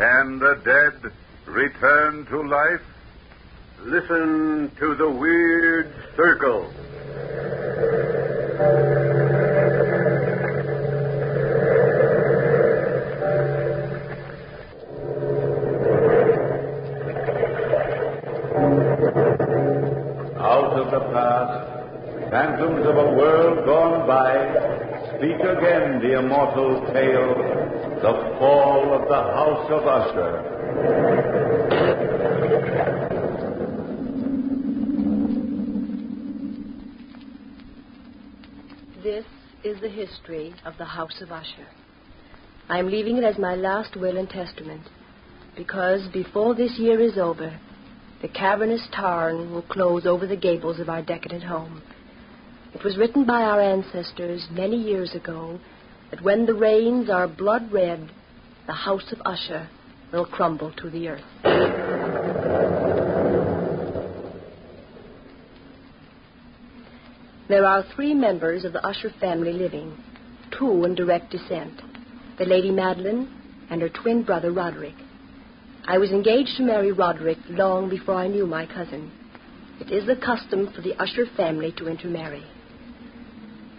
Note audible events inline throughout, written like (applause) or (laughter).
Can the dead return to life? Listen to the weird circle. Out of the past, phantoms of a world gone by, speak again the immortal tale, the fall of the House of Usher. This is the history of the House of Usher. I am leaving it as my last will and testament, because before this year is over, the cavernous tarn will close over the gables of our decadent home. It was written by our ancestors many years ago that when the rains are blood red, the House of Usher will crumble to the earth. There are three members of the Usher family living, two in direct descent the Lady Madeline and her twin brother Roderick. I was engaged to marry Roderick long before I knew my cousin. It is the custom for the Usher family to intermarry.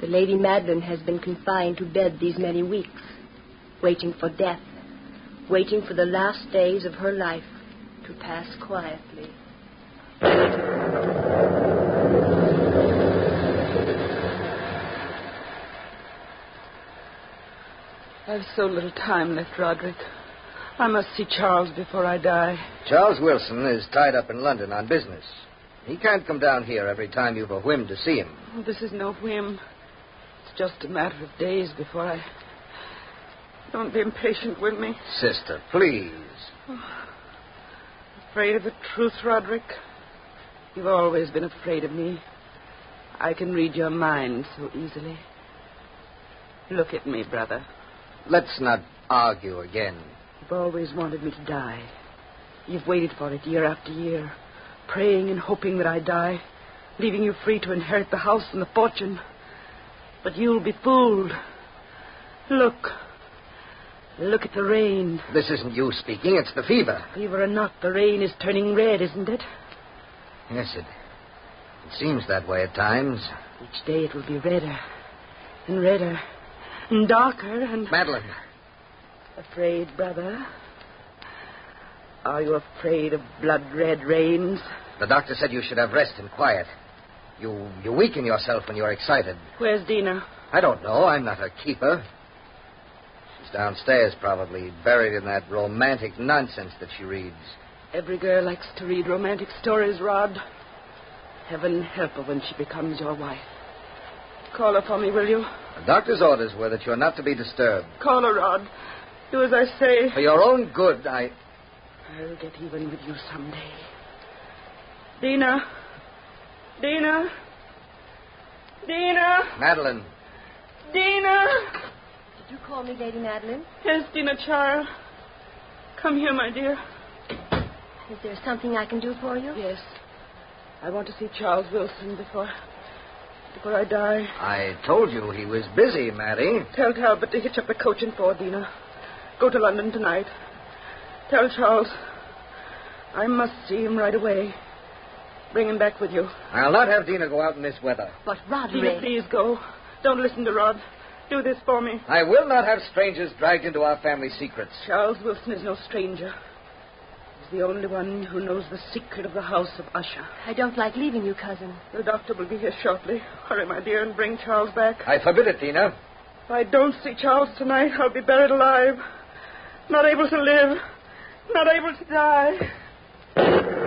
The Lady Madeline has been confined to bed these many weeks, waiting for death, waiting for the last days of her life to pass quietly. I've so little time left, Roderick. I must see Charles before I die. Charles Wilson is tied up in London on business. He can't come down here every time you've a whim to see him. Oh, this is no whim. It's just a matter of days before I. Don't be impatient with me. Sister, please. Oh, afraid of the truth, Roderick? You've always been afraid of me. I can read your mind so easily. Look at me, brother. Let's not argue again. You've always wanted me to die. You've waited for it year after year, praying and hoping that I die, leaving you free to inherit the house and the fortune. But you'll be fooled. Look. Look at the rain. This isn't you speaking, it's the fever. Fever or not, the rain is turning red, isn't it? Yes, it, it seems that way at times. Each day it will be redder and redder and darker and. Madeline, Afraid, brother? Are you afraid of blood red rains? the doctor said you should have rest and quiet. You, you weaken yourself when you're excited. Where's Dina? I don't know. I'm not a keeper. Downstairs, probably, buried in that romantic nonsense that she reads. Every girl likes to read romantic stories, Rod. Heaven help her when she becomes your wife. Call her for me, will you? The doctor's orders were that you're not to be disturbed. Call her, Rod. Do as I say. For your own good, I. I'll get even with you someday. Dina. Dina. Dina. Madeline, Dina. Did you call me Lady Madeline? Yes, Dina, child. Come here, my dear. Is there something I can do for you? Yes. I want to see Charles Wilson before before I die. I told you he was busy, Maddie. Tell Talbot to hitch up the coach and four, Dina. Go to London tonight. Tell Charles I must see him right away. Bring him back with you. I'll not have Dina go out in this weather. But Dina, please go. Don't listen to Rod. Do this for me. I will not have strangers dragged into our family secrets. Charles Wilson is no stranger. He's the only one who knows the secret of the house of Usher. I don't like leaving you, cousin. The doctor will be here shortly. Hurry, my dear, and bring Charles back. I forbid it, Dina. If I don't see Charles tonight, I'll be buried alive. Not able to live. Not able to die.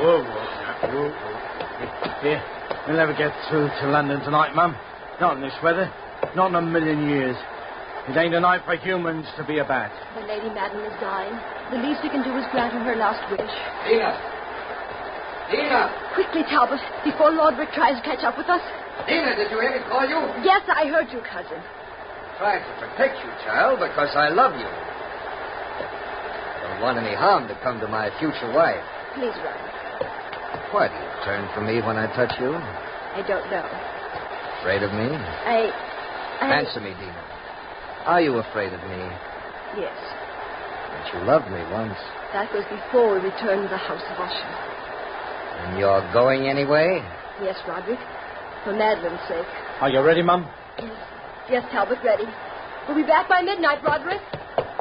Whoa, whoa, whoa, whoa, whoa. Here, we'll never get through to London tonight, Mum. Not in this weather. Not in a million years. It ain't a night for humans to be about. The Lady Madeline is dying. The least we can do is grant her her last wish. Dina! Dina! Quickly, Talbot, before Roderick tries to catch up with us. Dina, did you hear me call you? Yes, I heard you, cousin. Trying to protect you, child, because I love you. I don't want any harm to come to my future wife. Please, Roderick. Why do you turn from me when I touch you? I don't know. Afraid of me? I. I. Answer me, Dina. Are you afraid of me? Yes. But you loved me once. That was before we returned to the House of Usher. And you're going anyway? Yes, Roderick. For Madeline's sake. Are you ready, Mum? Yes. Yes, Talbot, ready. We'll be back by midnight, Roderick.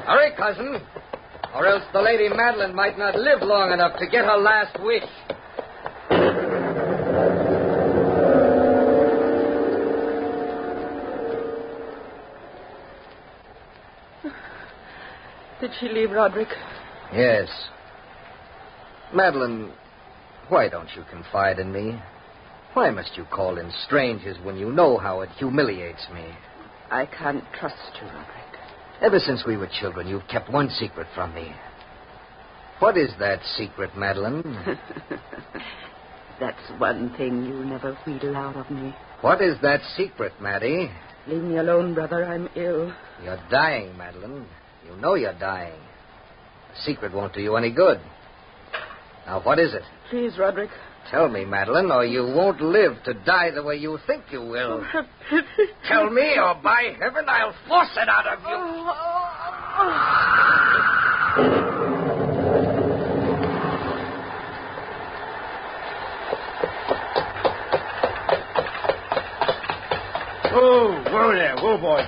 Hurry, cousin. Or else the Lady Madeline might not live long enough to get her last wish. She leave, Roderick? Yes. Madeline, why don't you confide in me? Why must you call in strangers when you know how it humiliates me? I can't trust you, Roderick. Ever since we were children, you've kept one secret from me. What is that secret, Madeline? (laughs) That's one thing you never wheedle out of me. what is that secret, Maddie? Leave me alone, brother. I'm ill. You're dying, Madeline. You know you're dying. The secret won't do you any good. Now, what is it? Please, Roderick. Tell me, Madeline, or you won't live to die the way you think you will. Oh, Tell me, or by heaven, I'll force it out of you. Oh, oh, oh. whoa there, whoa, boy.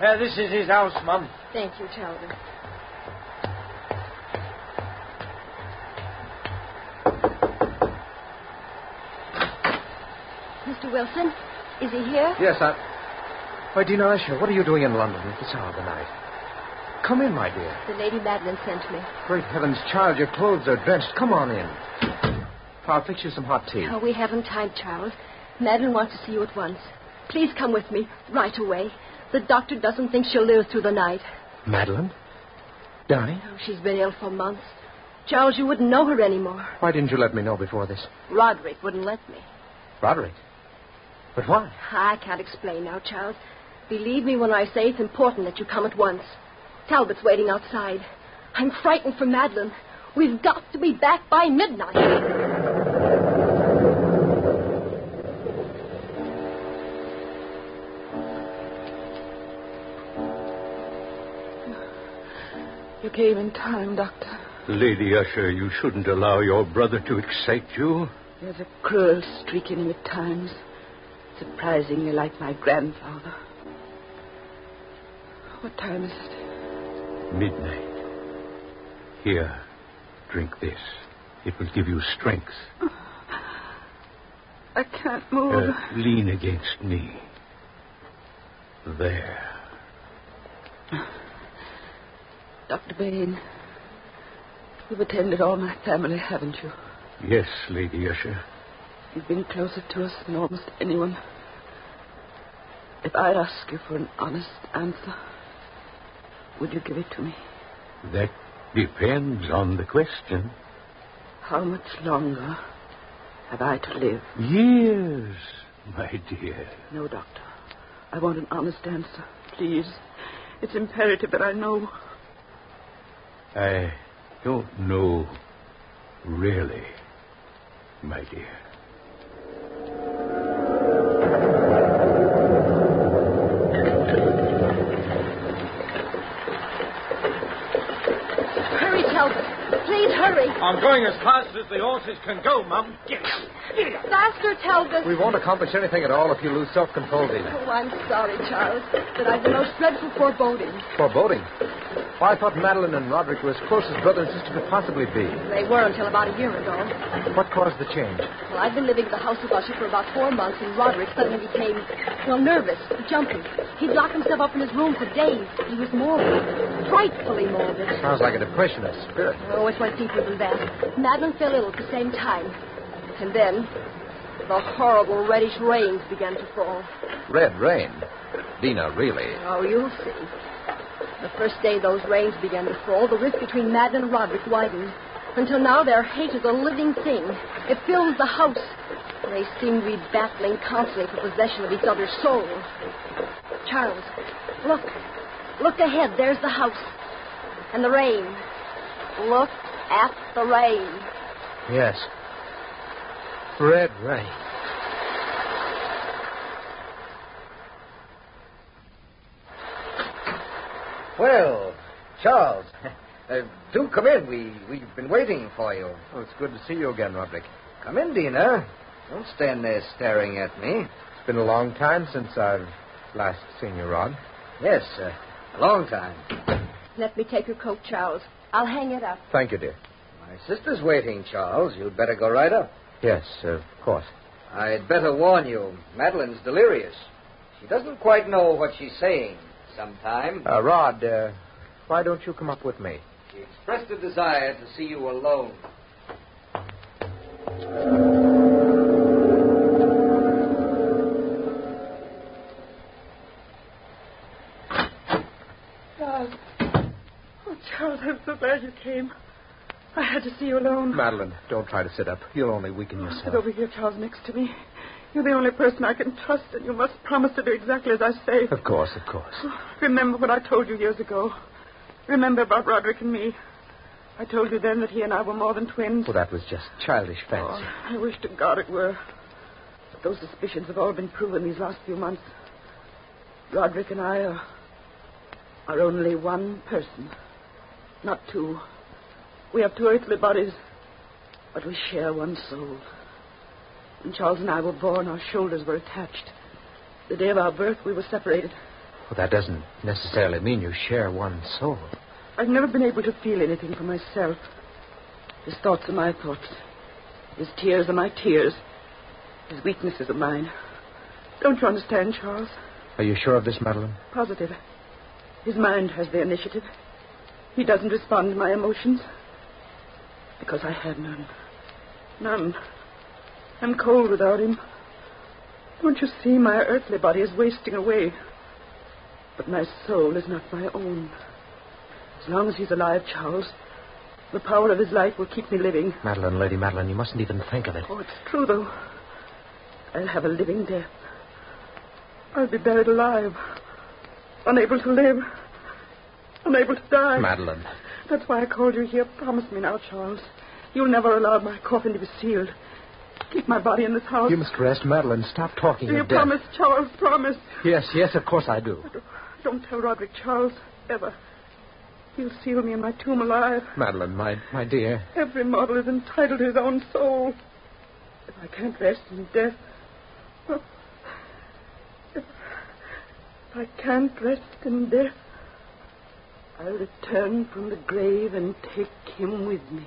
Here, whoa. Uh, this is his house, Mum. Thank you, Talbot. Mr. Wilson, is he here? Yes, I. Why, Dina Usher, what are you doing in London at this hour of the night? Come in, my dear. The Lady Madeline sent me. Great heavens, child, your clothes are drenched. Come on in. I'll fix you some hot tea. Oh, we haven't time, Charles. Madeline wants to see you at once. Please come with me right away. The doctor doesn't think she'll live through the night. Madeline? Dying? Oh, she's been ill for months. Charles, you wouldn't know her anymore. Why didn't you let me know before this? Roderick wouldn't let me. Roderick. But why? I can't explain now, Charles. Believe me when I say it's important that you come at once. Talbot's waiting outside. I'm frightened for Madeline. We've got to be back by midnight. Came in time, Doctor. Lady Usher, you shouldn't allow your brother to excite you. There's a cruel streak in him at times. Surprisingly like my grandfather. What time is it? Midnight. Here, drink this. It will give you strength. I can't move. Uh, lean against me. There. (laughs) Dr. Bain, you've attended all my family, haven't you? Yes, Lady Usher. You've been closer to us than almost anyone. If I'd ask you for an honest answer, would you give it to me? That depends on the question. How much longer have I to live? Years, my dear. No, Doctor. I want an honest answer. Please. It's imperative that I know. I don't know, really, my dear. Hurry, Talbot. Please hurry. I'm going as fast as the horses can go, Mum. Get up. Get up. Faster, Talbot. We won't accomplish anything at all if you lose self control, Dina. Oh, I'm sorry, Charles, but I've the most dreadful foreboding. Foreboding. Why, I thought Madeline and Roderick were as close as brother and sister could possibly be. They were until about a year ago. What caused the change? Well, I've been living at the house of Usher for about four months, and Roderick suddenly became, well, nervous, jumpy. He'd lock himself up in his room for days. He was morbid, frightfully morbid. Sounds like a depression of spirit. Oh, it went deeper than that. Madeline fell ill at the same time. And then, the horrible reddish rains began to fall. Red rain. Dina, really. Oh, you'll see. The first day those rains began to fall, the rift between Madeline and Roderick widened. Until now, their hate is a living thing. It fills the house. They seem to be battling constantly for possession of each other's souls. Charles, look. Look ahead. There's the house. And the rain. Look at the rain. Yes. Red rain. Well, Charles, (laughs) uh, do come in. We, we've been waiting for you. Oh, it's good to see you again, Roderick. Come in, Dina. Don't stand there staring at me. It's been a long time since I've last seen you, Rod. Yes, uh, a long time. Let me take your coat, Charles. I'll hang it up. Thank you, dear. My sister's waiting, Charles. You'd better go right up. Yes, of course. I'd better warn you, Madeline's delirious. She doesn't quite know what she's saying sometime. Uh, Rod, uh, why don't you come up with me? She expressed a desire to see you alone. Charles. Oh, Charles, I'm so glad you came. I had to see you alone. Madeline, don't try to sit up. You'll only weaken yourself. Sit over here, Charles, next to me. You're the only person I can trust, and you must promise to do exactly as I say. Of course, of course. Oh, remember what I told you years ago. Remember about Roderick and me. I told you then that he and I were more than twins. Well, that was just childish Oh, fancy. I wish to God it were. But those suspicions have all been proven these last few months. Roderick and I are, are only one person, not two. We have two earthly bodies, but we share one soul. When Charles and I were born, our shoulders were attached. The day of our birth, we were separated. Well, that doesn't necessarily mean you share one soul. I've never been able to feel anything for myself. His thoughts are my thoughts. His tears are my tears. His weaknesses are mine. Don't you understand, Charles? Are you sure of this, Madeline? Positive. His mind has the initiative. He doesn't respond to my emotions. Because I have none. None. I'm cold without him. Don't you see my earthly body is wasting away? But my soul is not my own. As long as he's alive, Charles, the power of his life will keep me living. Madeline, Lady Madeline, you mustn't even think of it. Oh, it's true, though. I'll have a living death. I'll be buried alive, unable to live, unable to die. Madeline. That's why I called you here. Promise me now, Charles. You'll never allow my coffin to be sealed. Keep my body in this house. You must rest, Madeline. Stop talking Do you death. promise, Charles? Promise. Yes, yes, of course I do. Don't tell Roderick, Charles, ever. He'll seal me in my tomb alive. Madeline, my, my dear. Every mortal is entitled to his own soul. If I can't rest in death, well, if, if I can't rest in death, I'll return from the grave and take him with me.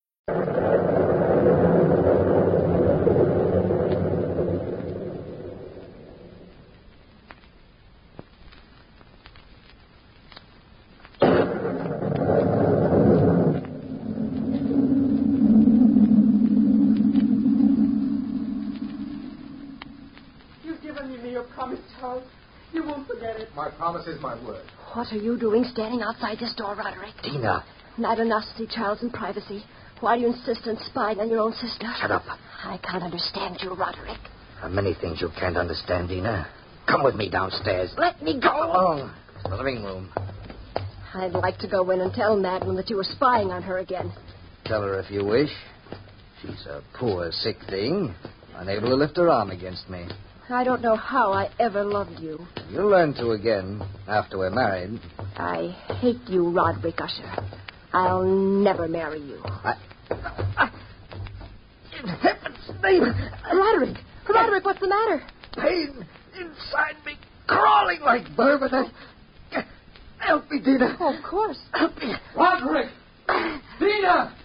You've given me your promise, Charles. You won't forget it. My promise is my word. What are you doing standing outside this door, Roderick? Dina, Not enough to see Charles in privacy. Why do you insist on spying on your own sister? shut up. I can't understand you, Roderick. There are many things you can't understand, Dina. Come with me downstairs. Let me go. along. To the living room. I'd like to go in and tell Madeline that you were spying on her again. Tell her if you wish. She's a poor, sick thing, unable to lift her arm against me. I don't know how I ever loved you. You'll learn to again after we're married. I hate you, Roderick Usher. I'll never marry you. I... In heaven's name, Roderick! Roderick, what's the matter? pain inside me, crawling like vermin. I... Help me, Dina. Oh, of course. Help me. Roderick! Dina!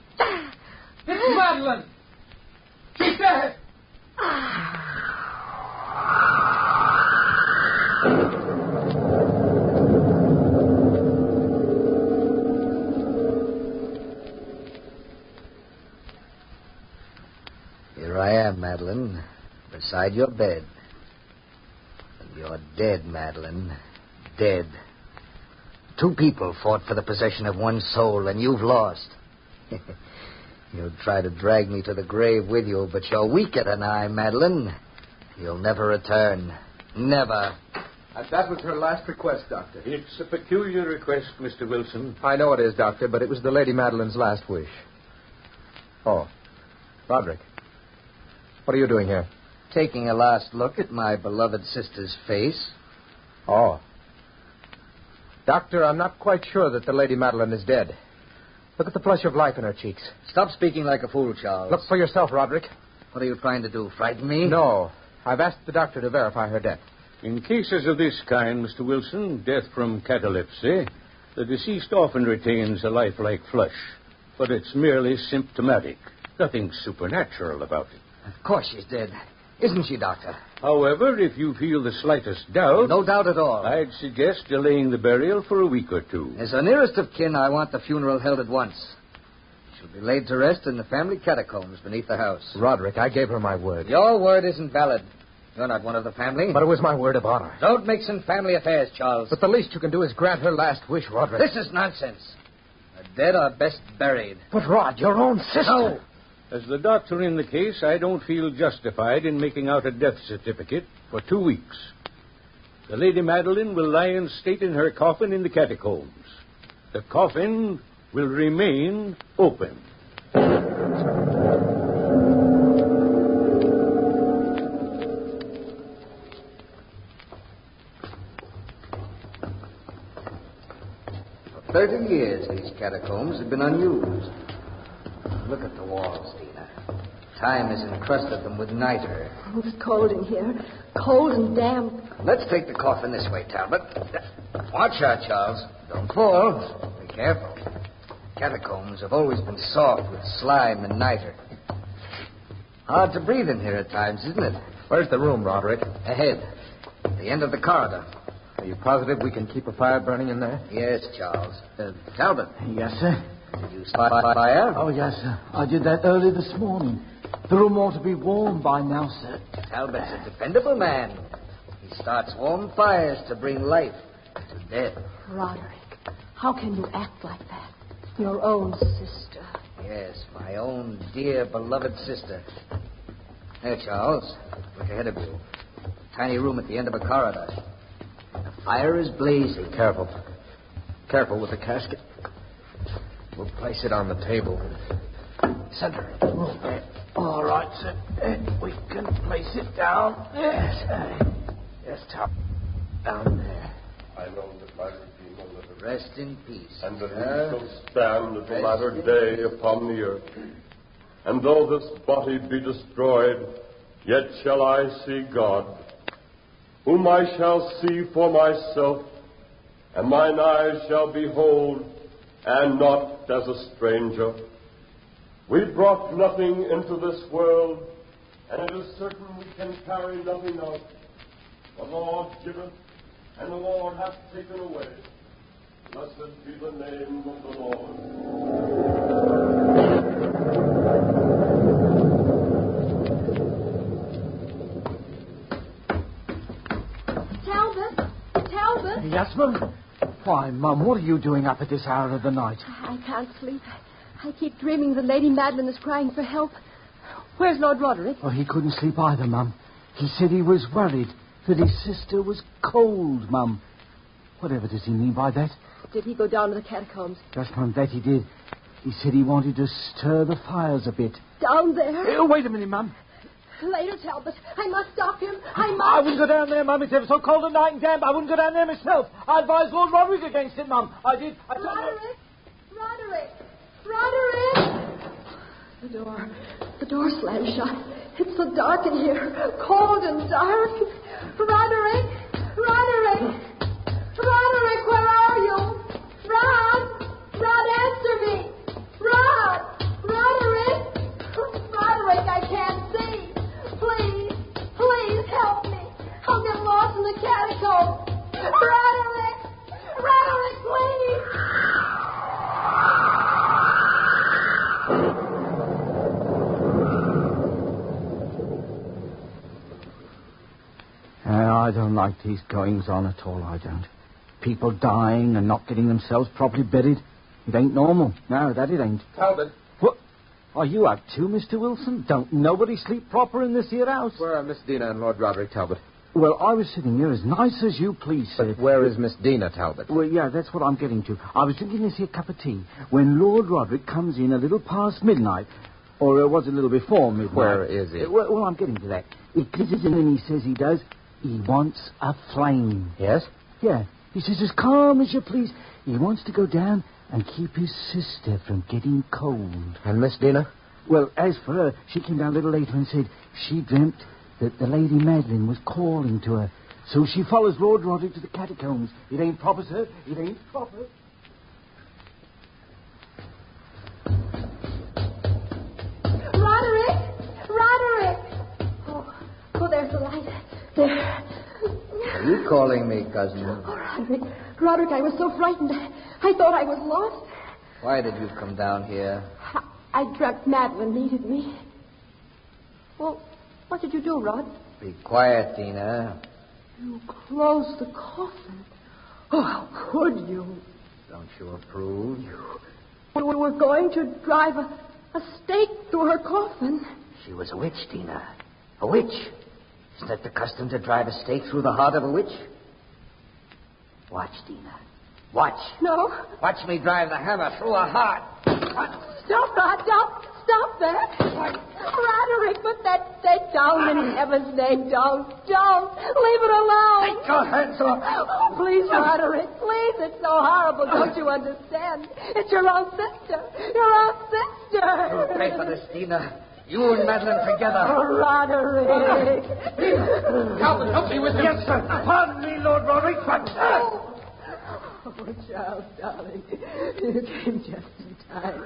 It's Madeline! She's dead! Ah. Here Madeline, beside your bed. And you're dead, Madeline. Dead. Two people fought for the possession of one soul, and you've lost. (laughs) You'll try to drag me to the grave with you, but you're weaker than I, Madeline. You'll never return. Never. And that was her last request, Doctor. It's a peculiar request, Mr. Wilson. I know it is, Doctor, but it was the Lady Madeline's last wish. Oh. Roderick. What are you doing here? Taking a last look at my beloved sister's face. Oh. Doctor, I'm not quite sure that the Lady Madeline is dead. Look at the flush of life in her cheeks. Stop speaking like a fool, Charles. Look for yourself, Roderick. What are you trying to do? Frighten me? No. I've asked the doctor to verify her death. In cases of this kind, Mr. Wilson, death from catalepsy, the deceased often retains a lifelike flush, but it's merely symptomatic. Nothing supernatural about it. Of course she's dead. Isn't she, Doctor? However, if you feel the slightest doubt, No doubt at all. I'd suggest delaying the burial for a week or two. As her nearest of kin, I want the funeral held at once. She'll be laid to rest in the family catacombs beneath the house. Roderick, I gave her my word. Your word isn't valid. You're not one of the family. But it was my word of honor. Don't mix in family affairs, Charles. But the least you can do is grant her last wish, Roderick. This is nonsense. The dead are best buried. But, Rod, your own sister. No. As the doctor in the case, I don't feel justified in making out a death certificate for two weeks. The Lady Madeline will lie in state in her coffin in the catacombs. The coffin will remain open. For 30 years, these catacombs have been unused. Look at the walls, Dina. Time has encrusted them with niter. Oh, it's cold in here. Cold and damp. Let's take the coffin this way, Talbot. Watch out, Charles. Don't fall. Be careful. Catacombs have always been soft with slime and niter. Hard to breathe in here at times, isn't it? Where's the room, Roderick? Ahead. The end of the corridor. Are you positive we can keep a fire burning in there? Yes, Charles. Uh, Talbot, Yes, sir. Did you spy fire? Oh, yes, sir. I did that early this morning. The room ought to be warm by now, sir. Talbot's a dependable man. He starts warm fires to bring life to death. Roderick, how can you act like that? Your own sister. Yes, my own dear beloved sister. There, Charles. Look ahead of you. A tiny room at the end of a corridor. The fire is blazing. Careful. Careful with the casket. We'll place it on the table. Center of the room there. All right, sir. We can place it down. Yes. Yes, top. Down there. I know that my Redeemer liveth, Rest in peace. and that he shall stand at the latter day upon the earth. And though this body be destroyed, yet shall I see God, whom I shall see for myself, and mine eyes shall behold, and not as a stranger. We brought nothing into this world, and it is certain we can carry nothing out. The Lord giveth, and the Lord hath taken away. Blessed be the name of the Lord. Talbot! Talbot! Yes, ma'am? Why, Mum, what are you doing up at this hour of the night? I can't sleep. I keep dreaming that Lady Madeline is crying for help. Where's Lord Roderick? Well, he couldn't sleep either, Mum. He said he was worried that his sister was cold, Mum. Whatever does he mean by that? Did he go down to the catacombs? Yes, Mum, that he did. He said he wanted to stir the fires a bit. Down there? Oh, wait a minute, Mum. Later, Talbot. I must stop him. I must. I wouldn't go down there, Mum. It's ever so cold at night and damp. I wouldn't go down there myself. I advised Lord Roderick against it, Mum. I did. I told Roderick! Roderick! Roderick! The door. The door slammed shut. It's so dark in here. Cold and dark. Roderick! These goings on at all, I don't. People dying and not getting themselves properly buried. It ain't normal. No, that it ain't. Talbot. What? Are you out too, Mr. Wilson? Don't nobody sleep proper in this here house? Where are Miss Dina and Lord Roderick Talbot? Well, I was sitting here as nice as you please, sir. But where is Miss Dina Talbot? Well, yeah, that's what I'm getting to. I was drinking this here cup of tea when Lord Roderick comes in a little past midnight. Or uh, was it a little before midnight? Where is he? Well, well, I'm getting to that. He glitters in and he says he does. He wants a flame. Yes? Yeah. He says, as calm as you please. He wants to go down and keep his sister from getting cold. And Miss Dina? Well, as for her, she came down a little later and said she dreamt that the Lady Madeline was calling to her. So she follows Lord Roderick to the catacombs. It ain't proper, sir. It ain't proper. You calling me, cousin? Oh, Roderick. Roderick, I was so frightened. I thought I was lost. Why did you come down here? I, I dreamt Madeline needed me. Well, what did you do, Rod? Be quiet, Dina. You closed the coffin. Oh, how could you? Don't you approve? You We were going to drive a, a stake through her coffin. She was a witch, Dina. A witch. Isn't it the custom to drive a stake through the heart of a witch? Watch, Dina. Watch. No. Watch me drive the hammer through her heart. Stop, Rod. Stop. Stop there. Roderick, put that stake down in heaven's name. Don't. Don't. Leave it alone. Take your hands off. Oh, please, Roderick. Please. It's so horrible. Don't you understand? It's your own sister. Your own sister. You'll pay for this, Dina. You and Madeline together. Oh, Roderick. Talbot, help me with him. Yes, sir. Pardon me, Lord Roderick. Oh, Charles, darling. You came just in time.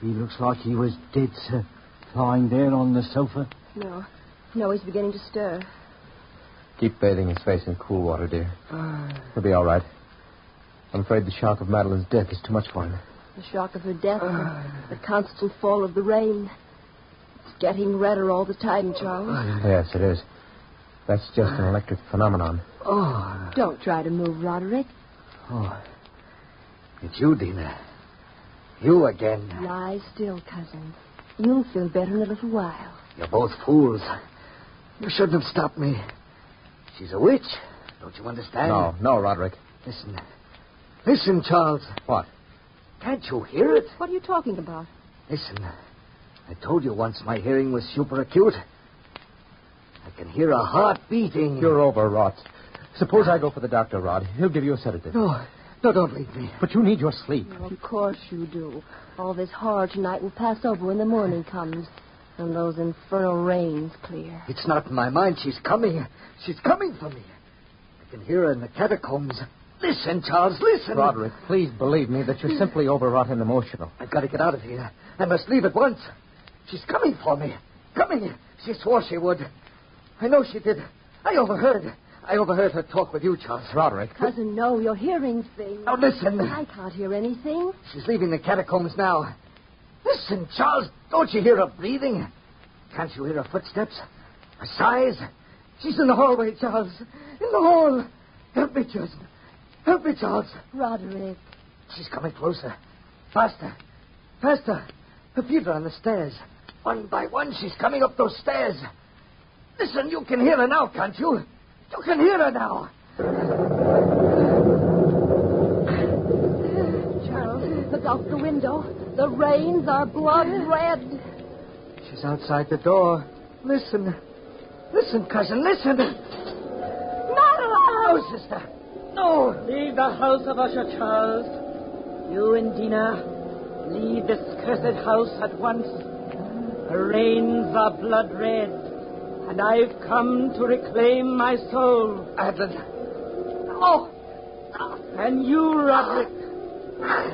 He looks like he was dead, sir. Lying there on the sofa. No. No, he's beginning to stir. Keep bathing his face in cool water, dear. Ah. He'll be all right. I'm afraid the shock of Madeline's death is too much for him. The shock of her death, the, ah. the constant fall of the rain. It's getting redder all the time, Charles. Ah. Yes, it is. That's just an electric phenomenon. Oh, Don't try to move, Roderick. oh. It's you, Dina. You again. Lie still, cousin. You'll feel better in a little while. You're both fools. You shouldn't have stopped me. She's a witch. Don't you understand? No, no, Roderick. Listen. Listen, Charles. What? Can't you hear it? What are you talking about? Listen. I told you once my hearing was super acute. I can hear a heart beating. You're overwrought. Suppose I go for the doctor, Rod. He'll give you a sedative. No, no, don't leave me. But you need your sleep. Of course you do. All this horror tonight will pass over when the morning comes and those infernal rains clear. It's not in my mind. She's coming. She's coming for me. I can hear her in the catacombs. Listen, Charles, listen. Roderick, please believe me that you're simply overwrought and emotional. I've got to get out of here. I must leave at once. She's coming for me. Coming. She swore she would. I know she did. I overheard. I overheard her talk with you, Charles. Roderick. Cousin, no, you're hearing things. Now listen. I can't hear anything. She's leaving the catacombs now. Listen, Charles. Don't you hear her breathing? Can't you hear her footsteps? Her sighs? She's in the hallway, Charles. In the hall. Help me, Justin. Help me, Charles. Roderick. She's coming closer. Faster. Faster. Her feet are on the stairs. One by one, she's coming up those stairs. Listen, you can hear her now, can't you? You can hear her now. Look out the window. The rains are blood red. She's outside the door. Listen. Listen, cousin, listen. Madeline! No, sister. No. Leave the house of Usher, Charles. You and Dina, leave this cursed house at once. The rains are blood red, and I've come to reclaim my soul. Madeline. Oh. And you, Roderick,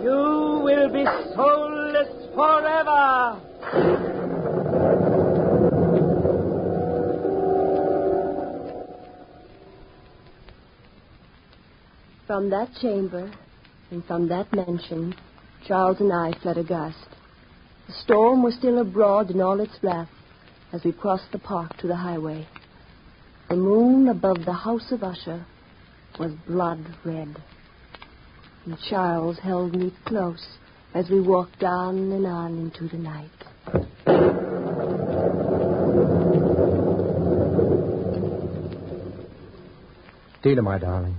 You will be soulless forever. From that chamber and from that mansion, Charles and I fled aghast. The storm was still abroad in all its wrath as we crossed the park to the highway. The moon above the house of Usher was blood red. And Charles held me close as we walked on and on into the night. Dina, my darling,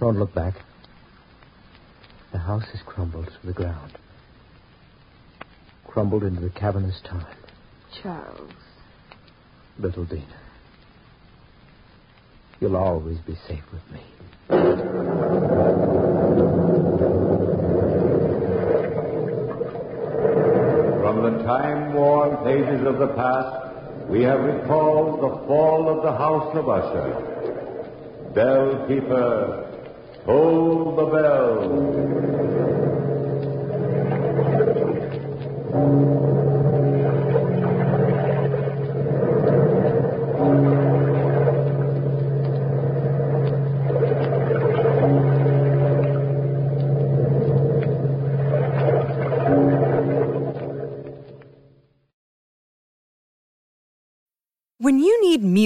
don't look back. The house has crumbled to the ground. Crumbled into the cavernous time. Charles. Little Dina. You'll always be safe with me. From the time-worn pages of the past, we have recalled the fall of the House of Usher. Bell keeper, toll the bell. When you